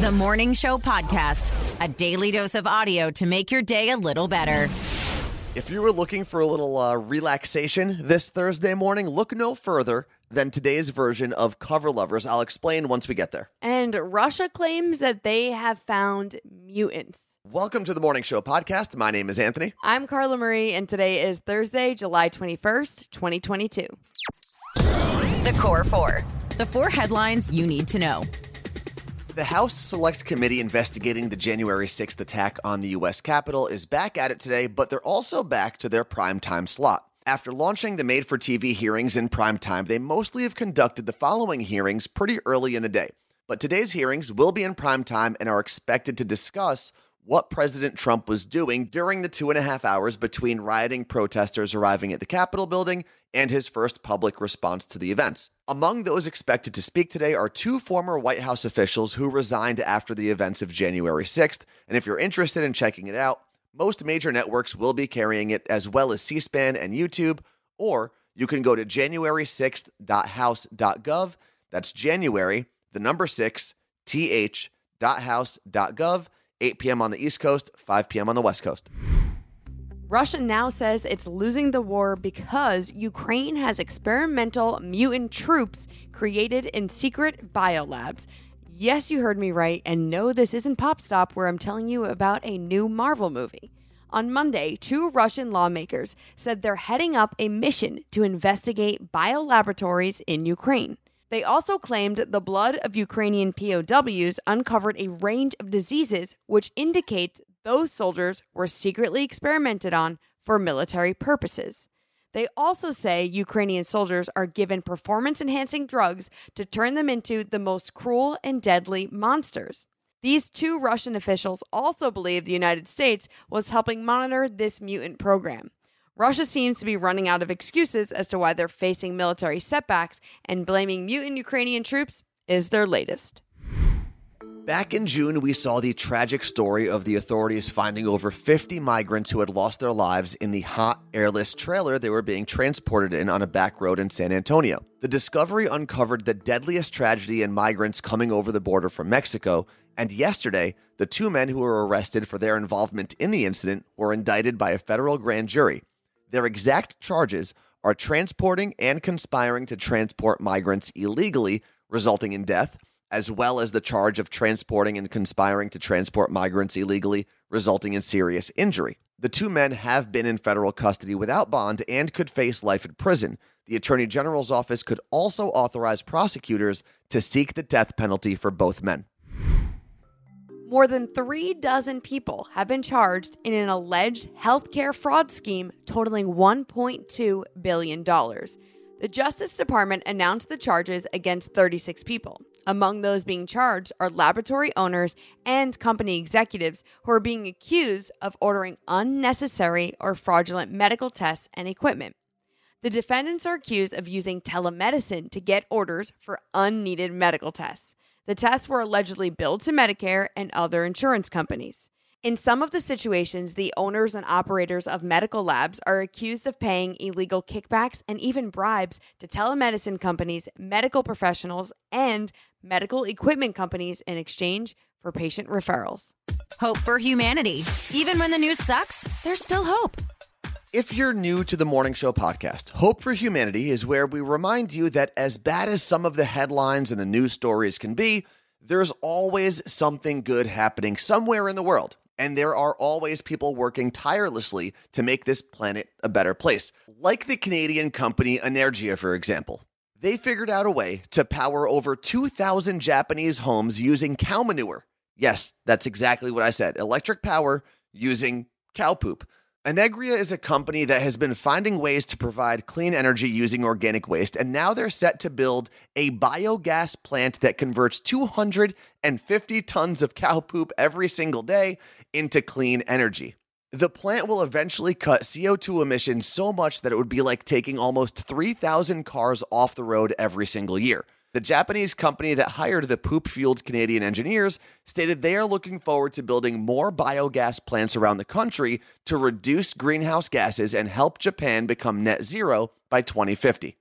The Morning Show Podcast, a daily dose of audio to make your day a little better. If you were looking for a little uh, relaxation this Thursday morning, look no further than today's version of Cover Lovers. I'll explain once we get there. And Russia claims that they have found mutants. Welcome to the Morning Show podcast. My name is Anthony. I'm Carla Marie, and today is Thursday, July 21st, 2022. The Core Four. The four headlines you need to know. The House Select Committee investigating the January 6th attack on the U.S. Capitol is back at it today, but they're also back to their primetime slot. After launching the made for TV hearings in primetime, they mostly have conducted the following hearings pretty early in the day. But today's hearings will be in primetime and are expected to discuss what President Trump was doing during the two and a half hours between rioting protesters arriving at the Capitol building and his first public response to the events. Among those expected to speak today are two former White House officials who resigned after the events of January 6th. And if you're interested in checking it out, most major networks will be carrying it as well as C SPAN and YouTube, or you can go to january6th.house.gov. That's January, the number six, th.house.gov 8 p.m. on the East Coast, 5 p.m. on the West Coast. Russia now says it's losing the war because Ukraine has experimental mutant troops created in secret biolabs. Yes, you heard me right, and no, this isn't Pop Stop where I'm telling you about a new Marvel movie. On Monday, two Russian lawmakers said they're heading up a mission to investigate biolaboratories in Ukraine. They also claimed the blood of Ukrainian POWs uncovered a range of diseases, which indicates those soldiers were secretly experimented on for military purposes. They also say Ukrainian soldiers are given performance enhancing drugs to turn them into the most cruel and deadly monsters. These two Russian officials also believe the United States was helping monitor this mutant program. Russia seems to be running out of excuses as to why they're facing military setbacks, and blaming mutant Ukrainian troops is their latest. Back in June, we saw the tragic story of the authorities finding over 50 migrants who had lost their lives in the hot, airless trailer they were being transported in on a back road in San Antonio. The discovery uncovered the deadliest tragedy in migrants coming over the border from Mexico, and yesterday, the two men who were arrested for their involvement in the incident were indicted by a federal grand jury. Their exact charges are transporting and conspiring to transport migrants illegally, resulting in death, as well as the charge of transporting and conspiring to transport migrants illegally, resulting in serious injury. The two men have been in federal custody without bond and could face life in prison. The Attorney General's office could also authorize prosecutors to seek the death penalty for both men. More than three dozen people have been charged in an alleged healthcare fraud scheme totaling $1.2 billion. The Justice Department announced the charges against 36 people. Among those being charged are laboratory owners and company executives who are being accused of ordering unnecessary or fraudulent medical tests and equipment. The defendants are accused of using telemedicine to get orders for unneeded medical tests. The tests were allegedly billed to Medicare and other insurance companies. In some of the situations, the owners and operators of medical labs are accused of paying illegal kickbacks and even bribes to telemedicine companies, medical professionals, and medical equipment companies in exchange for patient referrals. Hope for humanity. Even when the news sucks, there's still hope. If you're new to the Morning Show podcast, Hope for Humanity is where we remind you that as bad as some of the headlines and the news stories can be, there's always something good happening somewhere in the world. And there are always people working tirelessly to make this planet a better place. Like the Canadian company Anaergia, for example. They figured out a way to power over 2,000 Japanese homes using cow manure. Yes, that's exactly what I said electric power using cow poop. Anaergia is a company that has been finding ways to provide clean energy using organic waste, and now they're set to build a biogas plant that converts 250 tons of cow poop every single day into clean energy. The plant will eventually cut CO2 emissions so much that it would be like taking almost 3,000 cars off the road every single year. The Japanese company that hired the poop fueled Canadian engineers stated they are looking forward to building more biogas plants around the country to reduce greenhouse gases and help Japan become net zero by 2050.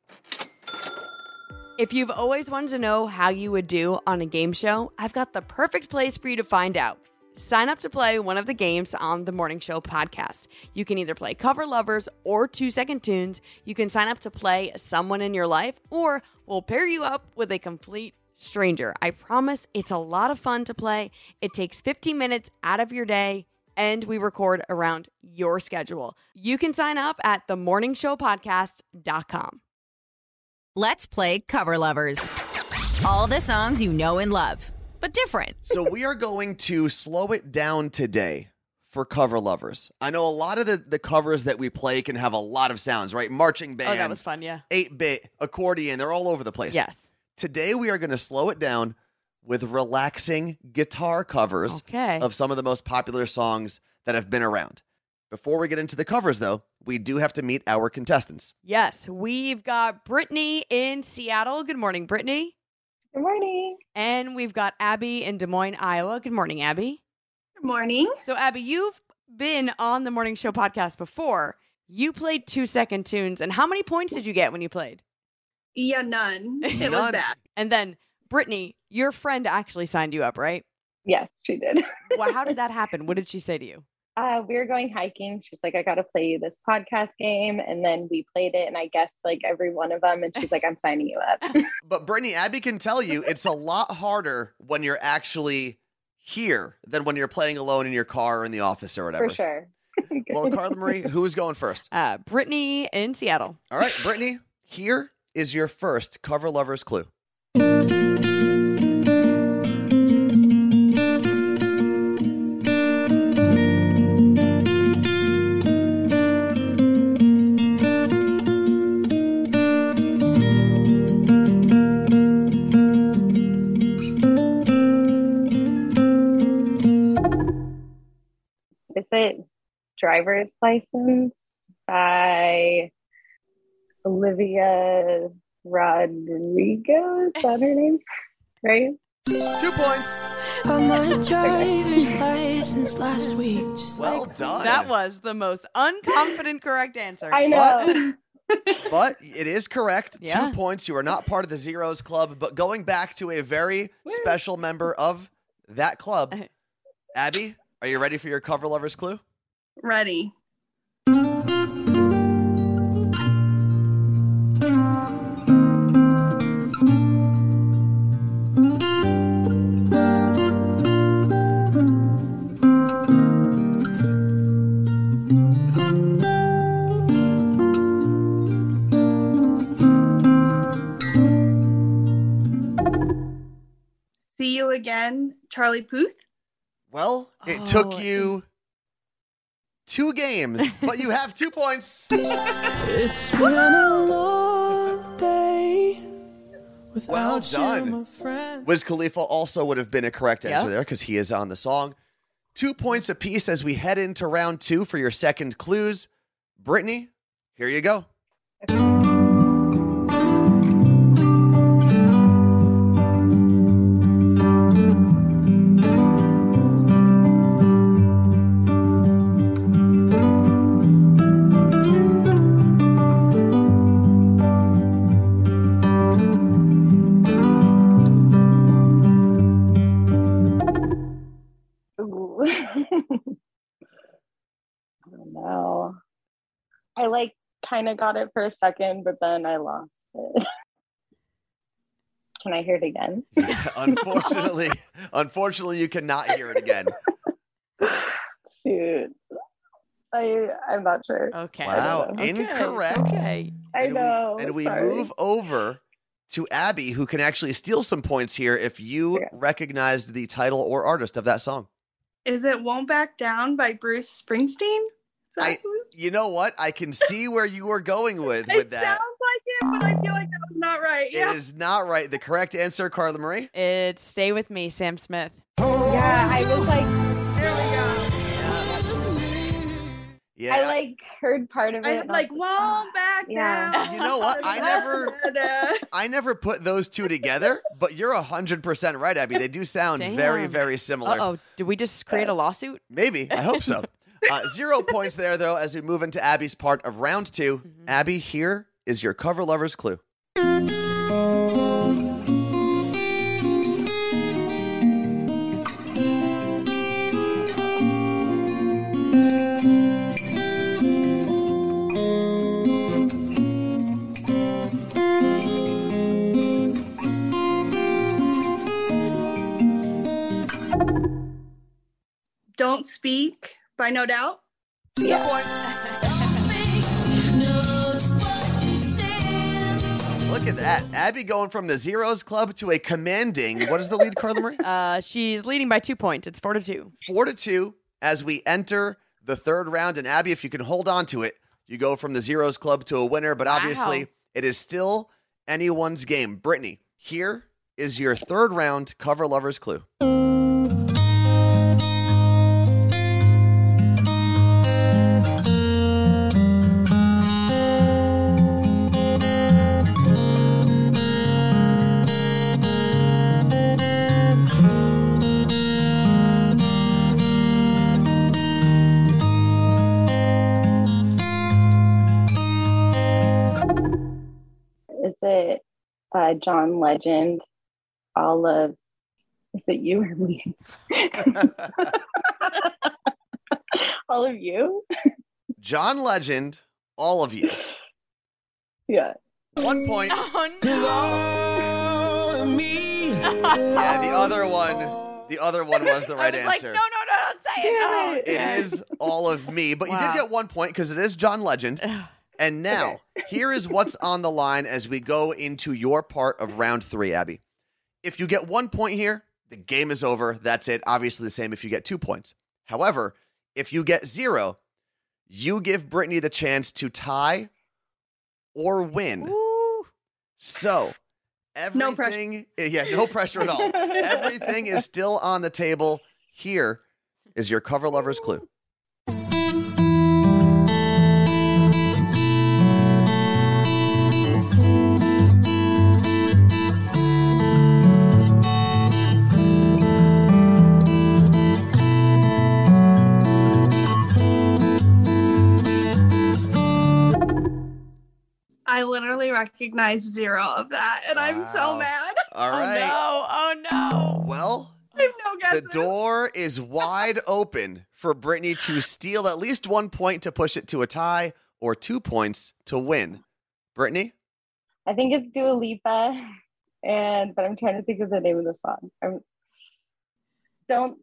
If you've always wanted to know how you would do on a game show, I've got the perfect place for you to find out. Sign up to play one of the games on the Morning Show podcast. You can either play Cover Lovers or Two Second Tunes. You can sign up to play Someone in Your Life, or we'll pair you up with a complete stranger. I promise it's a lot of fun to play. It takes 15 minutes out of your day, and we record around your schedule. You can sign up at themorningshowpodcast.com. Let's play Cover Lovers. All the songs you know and love, but different. so we are going to slow it down today for cover lovers. I know a lot of the, the covers that we play can have a lot of sounds, right? Marching band, Oh, that was fun, yeah. 8 bit, accordion, they're all over the place. Yes. Today we are going to slow it down with relaxing guitar covers Okay. of some of the most popular songs that have been around. Before we get into the covers, though, we do have to meet our contestants. Yes, we've got Brittany in Seattle. Good morning, Brittany. Good morning. And we've got Abby in Des Moines, Iowa. Good morning, Abby. Good morning. So, Abby, you've been on the Morning Show podcast before. You played two second tunes. And how many points did you get when you played? Yeah, none. It None. was bad. And then, Brittany, your friend actually signed you up, right? Yes, she did. Well, how did that happen? What did she say to you? Uh, we were going hiking. She's like, I got to play you this podcast game. And then we played it, and I guessed like every one of them. And she's like, I'm signing you up. But Brittany, Abby can tell you it's a lot harder when you're actually here than when you're playing alone in your car or in the office or whatever. For sure. Well, Carla Marie, who's going first? Uh, Brittany in Seattle. All right, Brittany, here is your first cover lovers clue. Driver's license by Olivia Rodrigo? Is that her name? Right? Two points. Got my driver's license last week. Just Well like done. That was the most unconfident correct answer. I know. But it is correct. Yeah. Two points. You are not part of the Zeros Club, but going back to a very special member of that club. Abby, are you ready for your cover lovers clue? Ready. See you again, Charlie Puth. Well, it Oh, took you two games, but you have two points. It's been a long day without Well you, done. my friend. Wiz Khalifa also would have been a correct answer Yeah. there because he is on the song. Two points apiece as we head into round two for your second clues. Brittany, here you go. Kind of got it for a second, but then I lost it. Can I hear it again? unfortunately, unfortunately, you cannot hear it again. Shoot. I I'm not sure. Okay. Wow, Okay, incorrect. Okay. I and know. We, and we sorry. move over to Abby, who can actually steal some points here if you Okay. recognized the title or artist of that song. Is it Won't Back Down by Bruce Springsteen? Is that I- You know what? I can see where you were going with with it that. sounds like it, but I feel like that was not right. It Yeah. is not right. The correct answer, Carla Marie. It's Stay With Me, Sam Smith. Yeah, I was like, There we go. Yeah. I like heard part of it. I and like was Won't Back Yeah. Down. You know what? I never- I never put those two together, but you're 100% right, Abby. They do sound very, Damn. very Uh similar. oh. Did we just create a lawsuit? Maybe. I hope so. Uh, zero points there, though, as we move into Abby's part of round 2 mm-hmm. Abby, here is your cover lover's clue. Don't speak by No Doubt. Look at that. Abby going from the zeros club to a commanding. What is the lead, Carla Marie? Uh, she's leading by two points. It's four to two. Four to two as we enter the third round. And Abby, if you can hold on to it, you go from the zeros club to a winner. But obviously, Wow. it is still anyone's game. Brittany, here is your third round cover lovers clue. Uh, John Legend? All of is it you or me? All of you? John Legend, all of you. Yeah. One point. Oh Yeah, the other one. The other one was the right I was like, answer. no, no, no, don't say it. Damn Oh, it. It is all of me, but you did get one point because it is John Legend. And now, here is what's on the line as we go into your part of round three, Abby. If you get one point here, the game is over. That's it. Obviously, the same if you get two points. However, if you get zero, you give Brittany the chance to tie or win. Ooh. So, No pressure. yeah, no pressure at all. Everything is still on the table. Here is your cover lover's clue. Literally recognize zero of that, and I'm so mad. All Oh no! Oh no! Well, I have no the door is wide open for Brittany to steal at least one point to push it to a tie or two points to win. Brittany? I think it's Dua Lipa, and but I'm trying to think of the name of the song. I'm, don't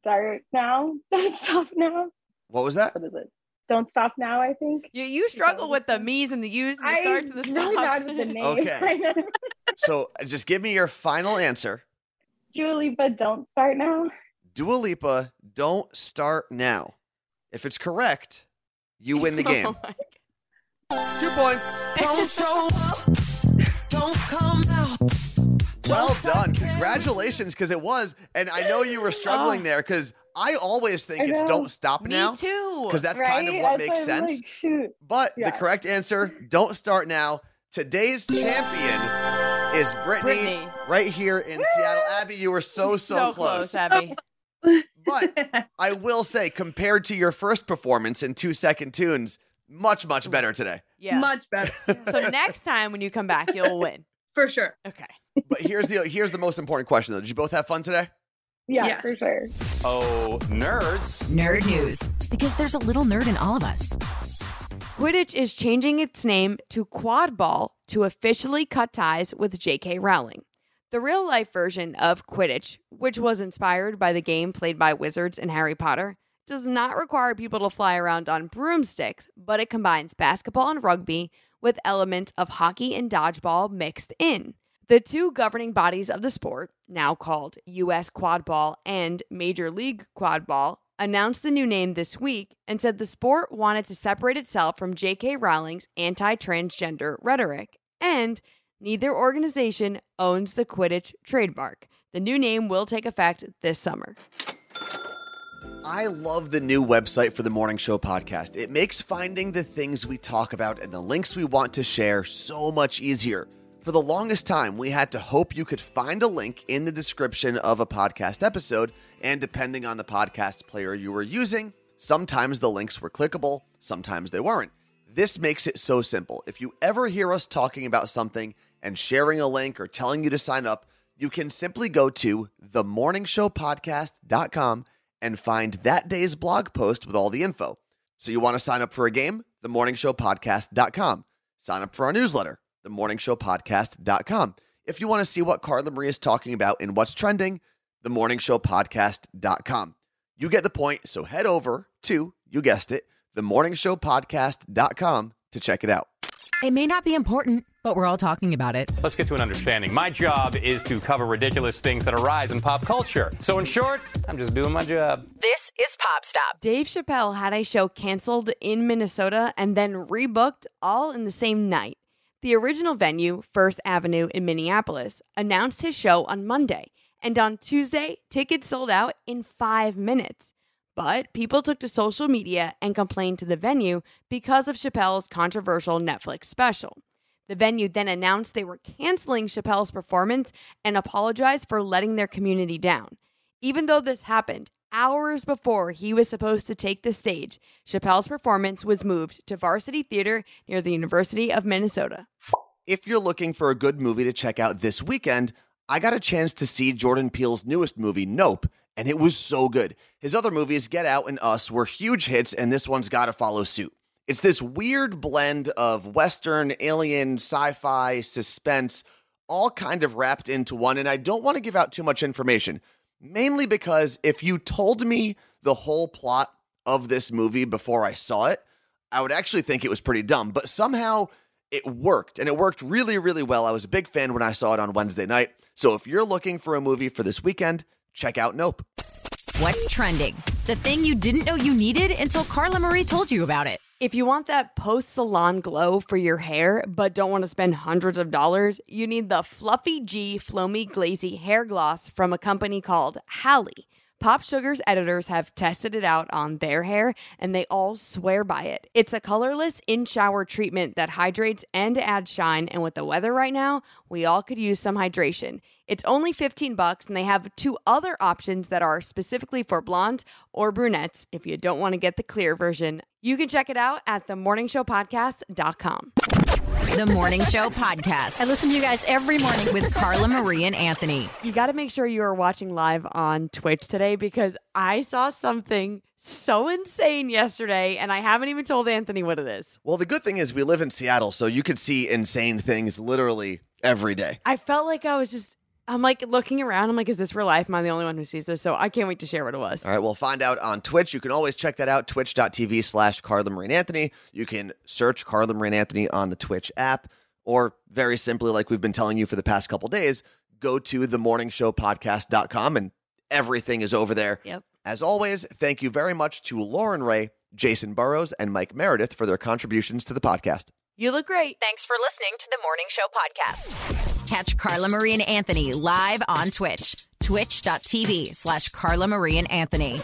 start now. Don't stop now. What was that? What is it? Don't stop now. I think. You you struggle with the me's and the u's and the I'm starts and the really stops. bad with the name. Okay. So uh, just give me your final answer. Dua Lipa, don't start now. Dua Lipa, don't start now. If it's correct, you win the oh game. Oh my Two points. Don't show up. Don't come out. Well done. Congratulations, because it was. And I know you were oh. struggling Oh. there because I always think I it's don't stop Me now. too. Because that's right? kind of what That's makes sense. Like, shoot. But the correct answer, don't start now. Today's champion is Brittany, Brittany. right here in Seattle. Abby, you were so, so, close. Abby. But I will say, compared to your first performance in two second tunes, much, much mm. better today. Yeah. Much better, so next time when you come back, you'll win. for sure. Okay. But here's the here's the most important question though. Did you both have fun today? Yeah, Yes. for sure. Oh, nerds. Nerd news. Because there's a little nerd in all of us. Quidditch is changing its name to Quad Ball to officially cut ties with J.K. Rowling. The real life version of Quidditch, which was inspired by the game played by wizards in Harry Potter, does not require people to fly around on broomsticks, but it combines basketball and rugby with elements of hockey and dodgeball mixed in. The two governing bodies of the sport, now called U.S. Quad Ball and Major League Quad Ball, announced the new name this week and said the sport wanted to separate itself from J.K. Rowling's anti transgender rhetoric. And neither organization owns the Quidditch trademark. The new name will take effect this summer. I love the new website for the Morning Show podcast. It makes finding the things we talk about and the links we want to share so much easier. For the longest time, we had to hope you could find a link in the description of a podcast episode, and depending on the podcast player you were using, sometimes the links were clickable, sometimes they weren't. This makes it so simple. If you ever hear us talking about something and sharing a link or telling you to sign up, you can simply go to themorningshowpodcast.com and find that day's blog post with all the info. So you want to sign up for a game? Themorningshowpodcast.com. Sign up for our newsletter, themorningshowpodcast.com. If you want to see what Carla Marie is talking about and what's trending, themorningshowpodcast.com. You get the point, so head over to, you guessed it, themorningshowpodcast.com to check it out. It may not be important, but we're all talking about it. Let's get to an understanding. My job is to cover ridiculous things that arise in pop culture. So, in short, I'm just doing my job. This is Pop Stop. Dave Chappelle had a show canceled in Minnesota and then rebooked all in the same night. The original venue, First Avenue in Minneapolis, announced his show on Monday, and on Tuesday, tickets sold out in five minutes. But people took to social media and complained to the venue because of Chappelle's controversial Netflix special. The venue then announced they were canceling Chappelle's performance and apologized for letting their community down. Even though this happened hours before he was supposed to take the stage, Chappelle's performance was moved to Varsity Theater near the University of Minnesota. If you're looking for a good movie to check out this weekend, I got a chance to see Jordan Peele's newest movie, Nope, and it was so good. His other movies, Get Out and Us, were huge hits, and this one's got to follow suit. It's this weird blend of Western, alien, sci fi, suspense, all kind of wrapped into one. And I don't want to give out too much information, mainly because if you told me the whole plot of this movie before I saw it, I would actually think it was pretty dumb. But somehow it worked, and it worked really, really well. I was a big fan when I saw it on Wednesday night. So if you're looking for a movie for this weekend, check out Nope. What's trending? The thing you didn't know you needed until Carla Marie told you about it. If you want that post salon glow for your hair, but don't want to spend hundreds of dollars, you need the Fluffy G Floamy Glazy Hair Gloss from a company called Hally. Pop Sugar's editors have tested it out on their hair and they all swear by it. It's a colorless in shower treatment that hydrates and adds shine, and with the weather right now, we all could use some hydration. It's only 15 bucks and they have two other options that are specifically for blondes or brunettes if you don't want to get the clear version. You can check it out at themorningshowpodcast.com. The Morning Show Podcast. I listen to you guys every morning. with Carla Marie and Anthony. You got to make sure you are watching live on Twitch today because I saw something so insane yesterday and I haven't even told Anthony what it is. Well, the good thing is we live in Seattle, so you could see insane things literally every day. I felt like I was just, I'm like looking around. I'm like, is this real life? Am I the only one who sees this? So I can't wait to share what it was. All right, we'll find out on Twitch. You can always check that out, twitch.tv slash Carla Marie and Anthony. You can search Carla Marie and Anthony on the Twitch app, or very simply, like we've been telling you for the past couple days, go to themorningshowpodcast.com and everything is over there. Yep. As always, thank you very much to Lauren Ray, Jason Burrows, and Mike Meredith for their contributions to the podcast. You look great. Thanks for listening to the Morning Show Podcast. Catch Carla Marie and Anthony live on Twitch. Twitch.tv slash Carla Marie and Anthony.